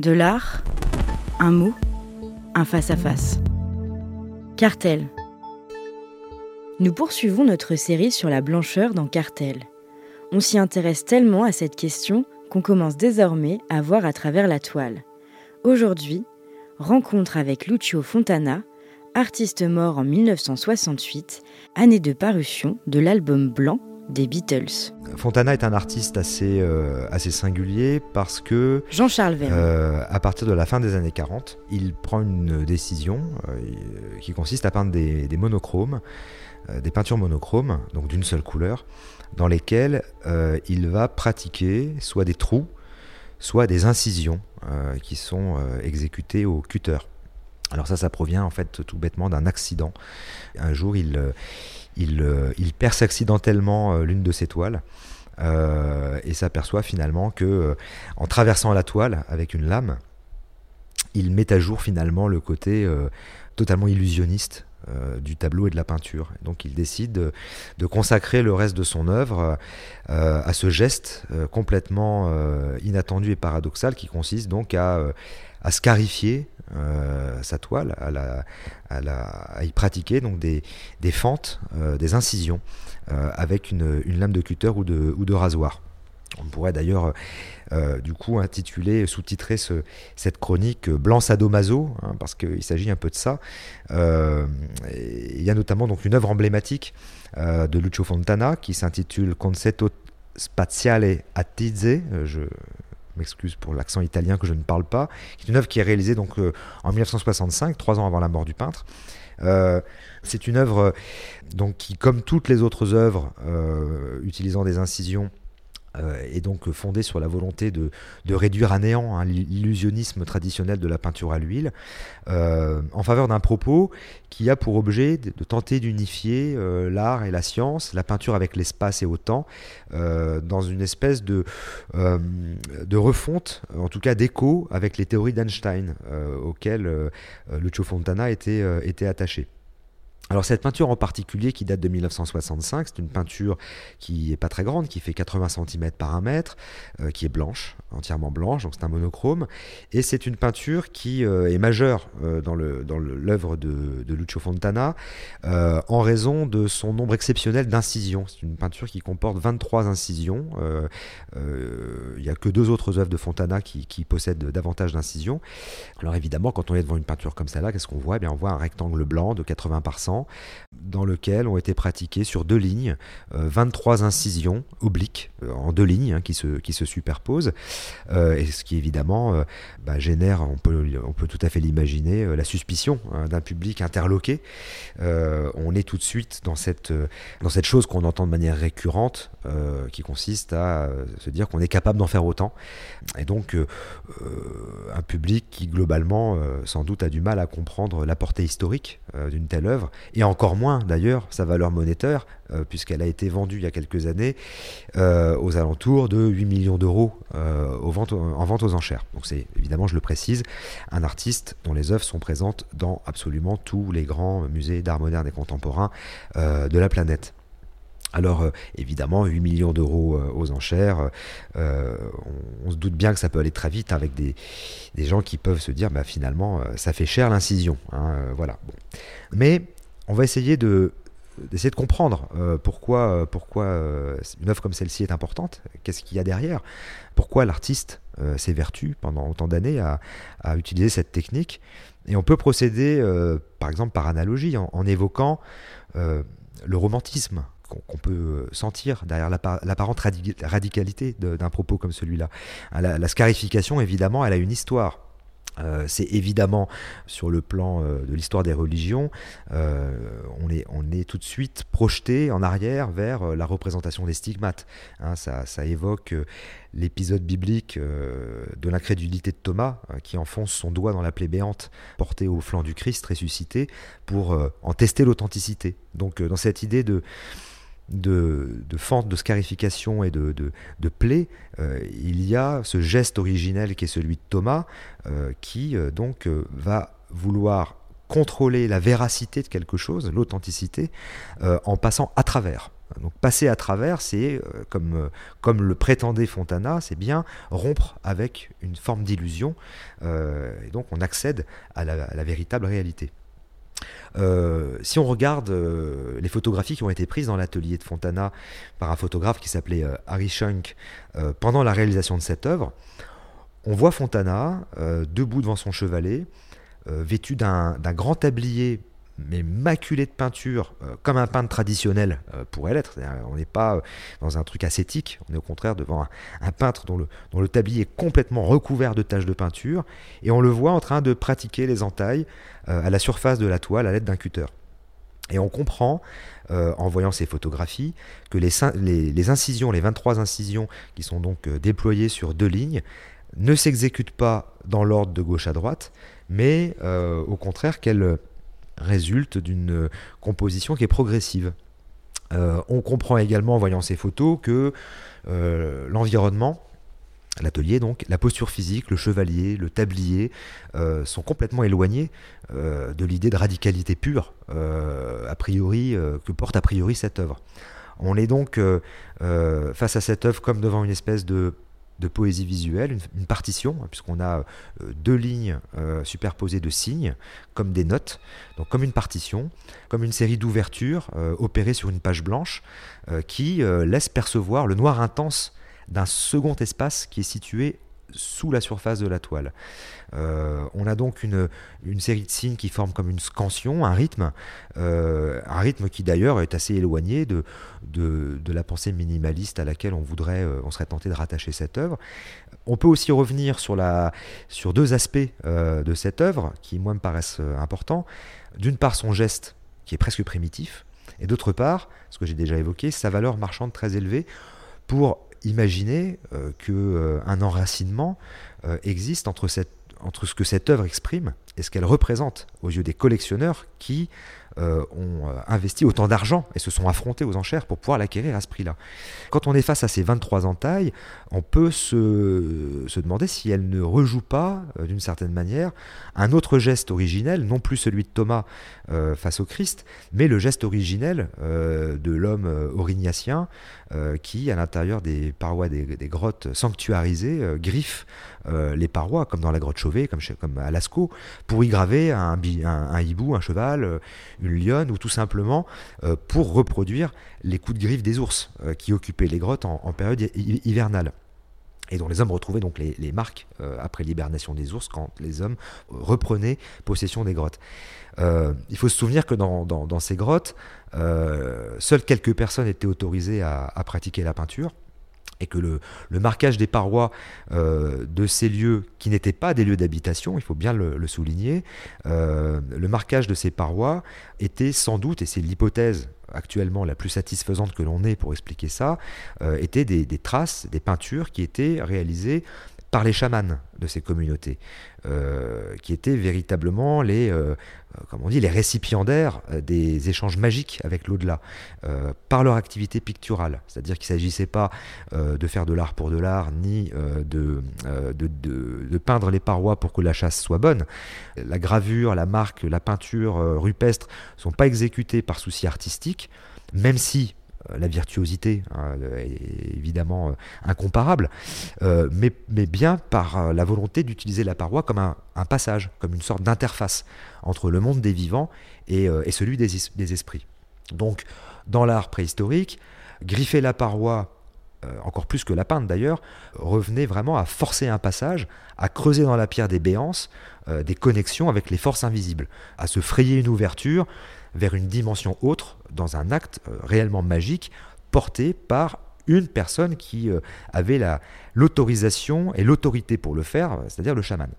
De l'art, un mot, un face-à-face. Cartel. Nous poursuivons notre série sur la blancheur dans Cartel. On s'y intéresse tellement à cette question qu'on commence désormais à voir à travers la toile. Aujourd'hui, rencontre avec Lucio Fontana, artiste mort en 1968, année de parution de l'album blanc des Beatles. Fontana est un artiste assez, euh, assez singulier parce que, Jean-Charles Verne. euh, à partir de la fin des années 40, il prend une décision euh, qui consiste à peindre des, des monochromes, des peintures monochromes, donc d'une seule couleur, dans lesquelles il va pratiquer soit des trous, soit des incisions qui sont exécutées au cutter. Alors ça, ça provient en fait tout bêtement d'un accident. Un jour, il, euh, il, euh, il perce accidentellement euh, l'une de ses toiles et s'aperçoit finalement que en traversant la toile avec une lame, il met à jour finalement le côté totalement illusionniste euh, du tableau et de la peinture. Donc il décide de, consacrer le reste de son œuvre euh, à ce geste euh, complètement inattendu et paradoxal qui consiste donc à, scarifier sa toile, à, y pratiquer donc des, fentes, des incisions avec une, lame de cutter ou de rasoir. On pourrait d'ailleurs euh, du coup intituler, sous-titrer ce- cette chronique euh, Blanc Sadomaso, hein, parce qu'il s'agit un peu de ça. Euh, il y a notamment donc une œuvre emblématique euh, de Lucio Fontana qui s'intitule Concetto Spaziale Attizze. Euh, Je m'excuse pour l'accent italien que je ne parle pas. C'est une œuvre qui est réalisée donc euh, en 1965, trois ans avant la mort du peintre. Euh, c'est une œuvre euh, donc qui, comme toutes les autres œuvres euh, utilisant des incisions, euh, est donc fondée sur la volonté de, réduire à néant hein, l'illusionnisme traditionnel de la peinture à l'huile, euh, en faveur d'un propos qui a pour objet de, tenter d'unifier euh, l'art et la science, la peinture avec l'espace et au temps, euh, dans une espèce de, euh, refonte, en tout cas d'écho avec les théories d'Einstein, euh, auxquelles euh, Lucio Fontana était, euh, était attaché. Alors cette peinture en particulier qui date de 1965, c'est une peinture qui est pas très grande, qui fait 80 cm par 1 mètre, euh, qui est blanche, entièrement blanche, donc c'est un monochrome, et c'est une peinture qui euh, est majeure euh, dans l'œuvre de, Lucio Fontana en raison de son nombre exceptionnel d'incisions. C'est une peinture qui comporte 23 incisions. Il n'y a que deux autres œuvres de Fontana qui, qui possèdent davantage d'incisions. Alors évidemment, quand on est devant une peinture comme celle-là, qu'est-ce qu'on voit? Eh bien, On voit un rectangle blanc de 80 par 100 dans lequel ont été pratiquées sur deux lignes euh, 23 incisions obliques euh, en deux lignes hein, qui, se, qui se superposent. Euh, et ce qui évidemment euh, bah, génère, on peut, on peut tout à fait l'imaginer, euh, la suspicion hein, d'un public interloqué. Euh, on est tout de suite dans cette, euh, dans cette chose qu'on entend de manière récurrente euh, qui consiste à euh, se dire qu'on est capable d'en faire autant. Et donc euh, euh, un public qui globalement euh, sans doute a du mal à comprendre la portée historique euh, d'une telle œuvre, et encore moins d'ailleurs sa valeur monétaire, euh, puisqu'elle a été vendue il y a quelques années euh, aux alentours de 8 millions d'euros euh, en vente aux enchères. Donc c'est évidemment, je le précise, un artiste dont les œuvres sont présentes dans absolument tous les grands musées d'art moderne et contemporain de la planète. Alors évidemment, 8 millions d'euros aux enchères, on, se doute bien que ça peut aller très vite avec des, des gens qui peuvent se dire, bah, finalement, ça fait cher l'incision. hein, voilà. Bon. Mais on va essayer de de comprendre euh, pourquoi, euh, euh, une œuvre comme celle-ci est importante, qu'est-ce qu'il y a derrière, pourquoi l'artiste euh, s'évertue pendant autant d'années à, à utiliser cette technique. Et on peut procéder, par exemple, par analogie, en, évoquant le romantisme qu'on peut sentir derrière l'appa- l'apparente radi- radicalité d'un propos comme celui-là. Hein, la scarification, évidemment, elle a une histoire. Euh, c'est évidemment sur le plan euh, de l'histoire des religions, euh, on, est, on est tout de suite projeté en arrière vers la représentation des stigmates. Hein, ça, ça évoque l'épisode biblique de l'incrédulité de Thomas qui enfonce son doigt dans la plaie béante portée au flanc du Christ ressuscité pour en tester l'authenticité. Donc dans cette idée de, de, fente, de scarification et de, de, plaie, euh, il y a ce geste originel qui est celui de Thomas, euh, qui euh, donc va vouloir contrôler la véracité de quelque chose, l'authenticité, en passant à travers. Donc passer à travers, c'est comme, comme le prétendait Fontana, c'est bien rompre avec une forme d'illusion, et donc on accède à la véritable réalité. Euh, si on regarde euh, les photographies qui ont été prises dans l'atelier de Fontana par un photographe qui s'appelait euh, Harry Shunk pendant la réalisation de cette œuvre, on voit Fontana debout devant son chevalet, vêtu d'un grand tablier mais maculé de peinture, euh, comme un peintre traditionnel euh, pourrait l'être. On n'est pas euh, dans un truc ascétique, on est au contraire devant un, peintre dont le, tablier est complètement recouvert de taches de peinture, et on le voit en train de pratiquer les entailles à la surface de la toile à l'aide d'un cutter. Et on comprend, en voyant ces photographies, que les, incisions, les 23 incisions qui sont donc déployées sur deux lignes, ne s'exécutent pas dans l'ordre de gauche à droite, mais au contraire qu'elles résulte d'une composition qui est progressive. Euh, on comprend également en voyant ces photos que euh, l'environnement, l'atelier donc, la posture physique, le chevalier, le tablier euh, sont complètement éloignés de l'idée de radicalité pure a priori que porte a priori cette œuvre. On est donc face à cette œuvre comme devant une espèce de de poésie visuelle, une, partition, hein, puisqu'on a euh, deux lignes euh, superposées de signes, comme des notes, donc comme une partition, comme une série d'ouvertures euh, opérées sur une page blanche, qui laisse percevoir le noir intense d'un second espace qui est situé sous la surface de la toile. Euh, on a donc une, série de signes qui forment comme une scansion, un rythme, euh, un rythme qui d'ailleurs est assez éloigné de, de, la pensée minimaliste à laquelle on voudrait, euh, on serait tenté de rattacher cette œuvre. On peut aussi revenir sur, la, sur deux aspects de cette œuvre qui, moi, me paraissent importants. D'une part, son geste, qui est presque primitif, et d'autre part, ce que j'ai déjà évoqué, sa valeur marchande très élevée pour imaginer qu'un enracinement existe entre, cette, entre ce que cette œuvre exprime et ce qu'elle représente aux yeux des collectionneurs qui euh, ont euh, investi autant d'argent et se sont affrontés aux enchères pour pouvoir l'acquérir à ce prix-là. Quand on est face à ces 23 entailles, on peut se, se demander si elle ne rejoue pas, euh, d'une certaine manière, un autre geste originel, non plus celui de Thomas face au Christ, mais le geste originel de l'homme orignacien qui, à l'intérieur des parois des, grottes sanctuarisées, griffe les parois, comme dans la grotte Chauvet, comme, comme à Lascaux, pour y graver un, hibou, un cheval, une lionne, ou tout simplement euh, pour reproduire les coups de griffe des ours euh, qui occupaient les grottes en, période hivernale et dont les hommes retrouvaient donc les, marques euh, après l'hibernation des ours quand les hommes reprenaient possession des grottes. il faut se souvenir que dans, ces grottes, seules quelques personnes étaient autorisées à pratiquer la peinture et que le, marquage des parois euh, de ces lieux qui n'étaient pas des lieux d'habitation, il faut bien le, souligner, euh, le marquage de ces parois était sans doute, et c'est l'hypothèse actuellement la plus satisfaisante que l'on ait pour expliquer ça, euh, étaient des, traces, des peintures qui étaient réalisées par les chamans de ces communautés, euh, qui étaient véritablement les, euh, on dit, les récipiendaires euh, des échanges magiques avec l'au-delà, par leur activité picturale. C'est-à-dire qu'il ne s'agissait pas de faire de l'art pour de l'art, ni de, peindre les parois pour que la chasse soit bonne. La gravure, la marque, la peinture rupestre ne sont pas exécutées par souci artistique, même si euh, la virtuosité hein, est évidemment euh, incomparable, euh, mais, bien par la volonté d'utiliser la paroi comme un, passage, comme une sorte d'interface entre le monde des vivants et, celui des, esprits. Donc, dans l'art préhistorique, griffer la paroi, encore plus que la peindre d'ailleurs, revenait vraiment à forcer un passage, à creuser dans la pierre des béances des connexions avec les forces invisibles, à se frayer une ouverture vers une dimension autre dans un acte euh, réellement magique porté par une personne qui euh, avait l'autorisation et l'autorité pour le faire, c'est-à-dire le chaman.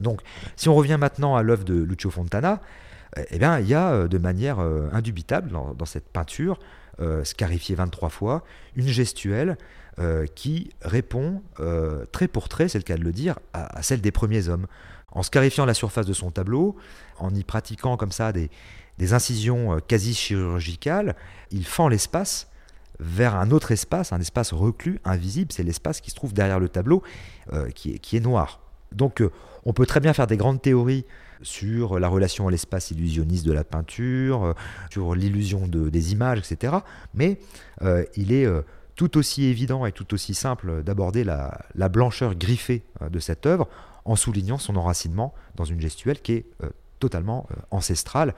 Donc, si on revient maintenant à l'œuvre de Lucio Fontana, eh bien, il y a euh, de manière indubitable dans, cette peinture, scarifiée 23 fois, une gestuelle qui répond très pour trait, c'est le cas de le dire, à, celle des premiers hommes. En scarifiant la surface de son tableau, en y pratiquant comme ça des, des incisions euh, quasi chirurgicales, il fend l'espace vers un autre espace, un espace reclus, invisible, c'est l'espace qui se trouve derrière le tableau, euh, qui, est, noir. Donc on peut très bien faire des grandes théories sur la relation à l'espace illusionniste de la peinture, sur l'illusion de, des images, etc. Mais il est tout aussi évident et tout aussi simple d'aborder la, la, blancheur griffée de cette œuvre en soulignant son enracinement dans une gestuelle qui est totalement ancestrale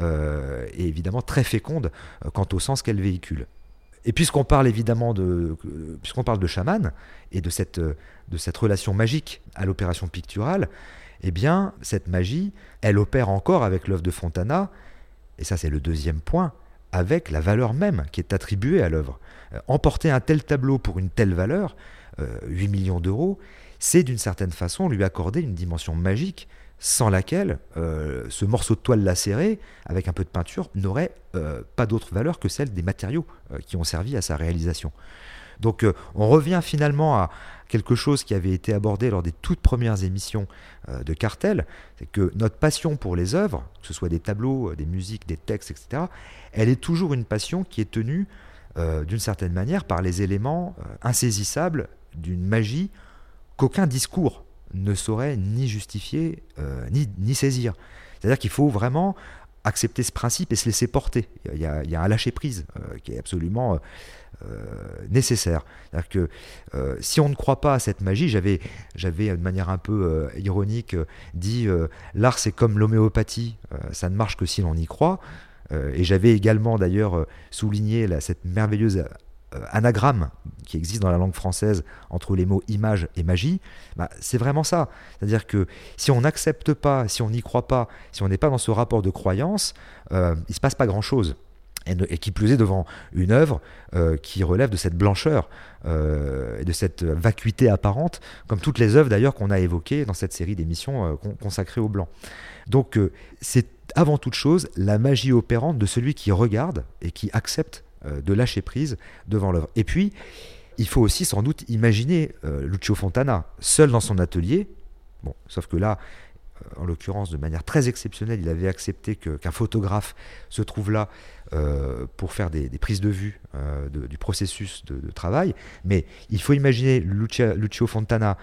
et évidemment très féconde quant au sens qu'elle véhicule. Et puisqu'on parle évidemment de, puisqu'on parle de chaman et de cette, de cette relation magique à l'opération picturale, eh bien, cette magie, elle opère encore avec l'œuvre de Fontana, et ça c'est le deuxième point, avec la valeur même qui est attribuée à l'œuvre. Euh, emporter un tel tableau pour une telle valeur, 8 euh, millions d'euros, c'est d'une certaine façon lui accorder une dimension magique sans laquelle euh, ce morceau de toile lacéré, avec un peu de peinture, n'aurait euh, pas d'autre valeur que celle des matériaux euh, qui ont servi à sa réalisation. Donc on revient finalement à quelque chose qui avait été abordé lors des toutes premières émissions de Cartel, c'est que notre passion pour les œuvres, que ce soit des tableaux, des musiques, des textes, etc., elle est toujours une passion qui est tenue d'une certaine manière par les éléments insaisissables d'une magie qu'aucun discours ne saurait ni justifier euh, ni, saisir. C'est-à-dire qu'il faut vraiment accepter ce principe et se laisser porter. Il y a, un lâcher-prise euh, qui est absolument euh, nécessaire. C'est-à-dire que si on ne croit pas à cette magie, j'avais, j'avais de manière un peu ironique dit l'art c'est comme l'homéopathie, ça ne marche que si l'on y croit. et j'avais également d'ailleurs souligné cette merveilleuse anagramme qui existe dans la langue française entre les mots image et magie, bah, c'est vraiment ça. C'est-à-dire que si on n'accepte pas, si on n'y croit pas, si on n'est pas dans ce rapport de croyance, euh, il ne se passe pas grand-chose. Et, qui plus est devant une œuvre euh, qui relève de cette blancheur et de cette vacuité apparente, comme toutes les œuvres d'ailleurs qu'on a évoquées dans cette série d'émissions consacrées au blanc. Donc c'est avant toute chose la magie opérante de celui qui regarde et qui accepte euh, de lâcher prise devant l'œuvre. Et puis, il faut aussi sans doute imaginer euh, Lucio Fontana seul dans son atelier. Bon, sauf que là, euh, en l'occurrence, de manière très exceptionnelle, il avait accepté qu'un photographe se trouve là pour faire des, prises de vue du processus de, travail. Mais il faut imaginer Lucio Fontana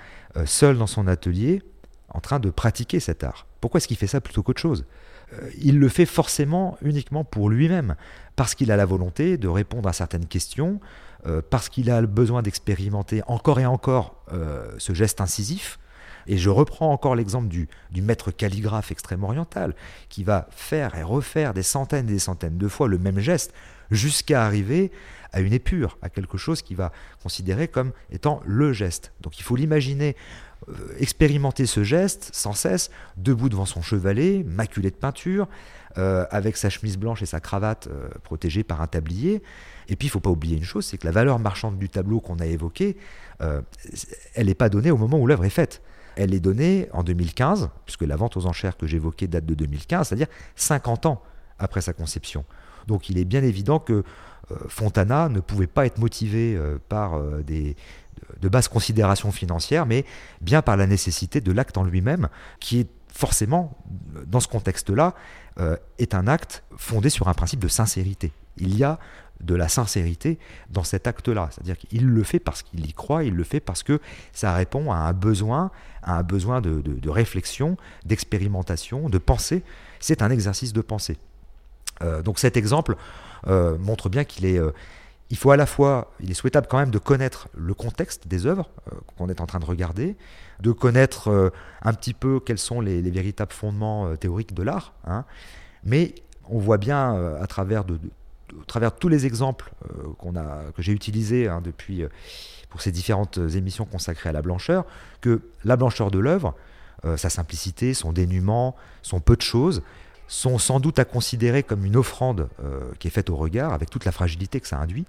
seul dans son atelier en train de pratiquer cet art. Pourquoi est-ce qu'il fait ça plutôt qu'autre chose? Il le fait forcément uniquement pour lui-même parce qu'il a la volonté de répondre à certaines questions, euh, parce qu'il a le besoin d'expérimenter encore et encore euh, ce geste incisif. Et je reprends encore l'exemple du, maître calligraphe extrême-oriental, qui va faire et refaire des centaines et des centaines de fois le même geste, jusqu'à arriver à une épure, à quelque chose qui va considérer comme étant le geste. Donc il faut l'imaginer euh, expérimenter ce geste sans cesse, debout devant son chevalet, maculé de peinture, euh, avec sa chemise blanche et sa cravate euh, protégée par un tablier. Et puis, il ne faut pas oublier une chose, c'est que la valeur marchande du tableau qu'on a évoqué, euh, elle n'est pas donnée au moment où l'œuvre est faite. Elle est donnée en 2015, puisque la vente aux enchères que j'évoquais date de 2015, c'est-à-dire 50 ans après sa conception. Donc il est bien évident que Fontana ne pouvait pas être motivé par des, de basses considérations financières, mais bien par la nécessité de l'acte en lui-même, qui est forcément, dans ce contexte-là, euh, est un acte fondé sur un principe de sincérité. Il y a de la sincérité dans cet acte-là. C'est-à-dire qu'il le fait parce qu'il y croit, il le fait parce que ça répond à un besoin, à un besoin de, réflexion, d'expérimentation, de pensée. C'est un exercice de pensée. Euh, donc cet exemple euh, montre bien qu'il est... il faut à la fois, il est souhaitable quand même de connaître le contexte des œuvres qu'on est en train de regarder, de connaître euh, un petit peu quels sont les, véritables fondements euh, théoriques de l'art. Hein. Mais on voit bien euh, à travers de, travers tous les exemples qu'on a, que j'ai utilisés hein, depuis pour ces différentes émissions consacrées à la blancheur, que la blancheur de l'œuvre, sa simplicité, son dénuement, son peu de choses, sont sans doute à considérer comme une offrande qui est faite au regard, avec toute la fragilité que ça induit,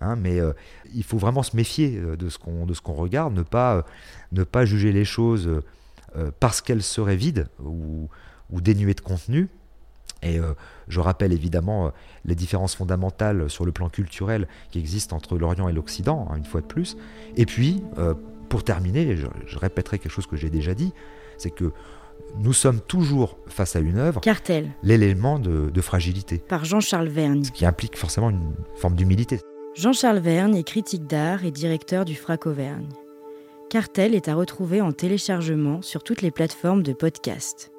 Hein, mais euh, il faut vraiment se méfier euh, de ce qu'on regarde, ne pas, euh, ne pas juger les choses parce qu'elles seraient vides ou, dénuées de contenu. Et je rappelle évidemment les différences fondamentales sur le plan culturel qui existent entre l'Orient et l'Occident, hein, une fois de plus. Et puis, pour terminer, je répéterai quelque chose que j'ai déjà dit, c'est que nous sommes toujours face à une œuvre. Cartel. L'élément de, de, fragilité. Par Jean-Charles Vergne. Ce qui implique forcément une forme d'humilité. Jean-Charles Vergne est critique d'art et directeur du FRAC Auvergne. Cartel est à retrouver en téléchargement sur toutes les plateformes de podcast.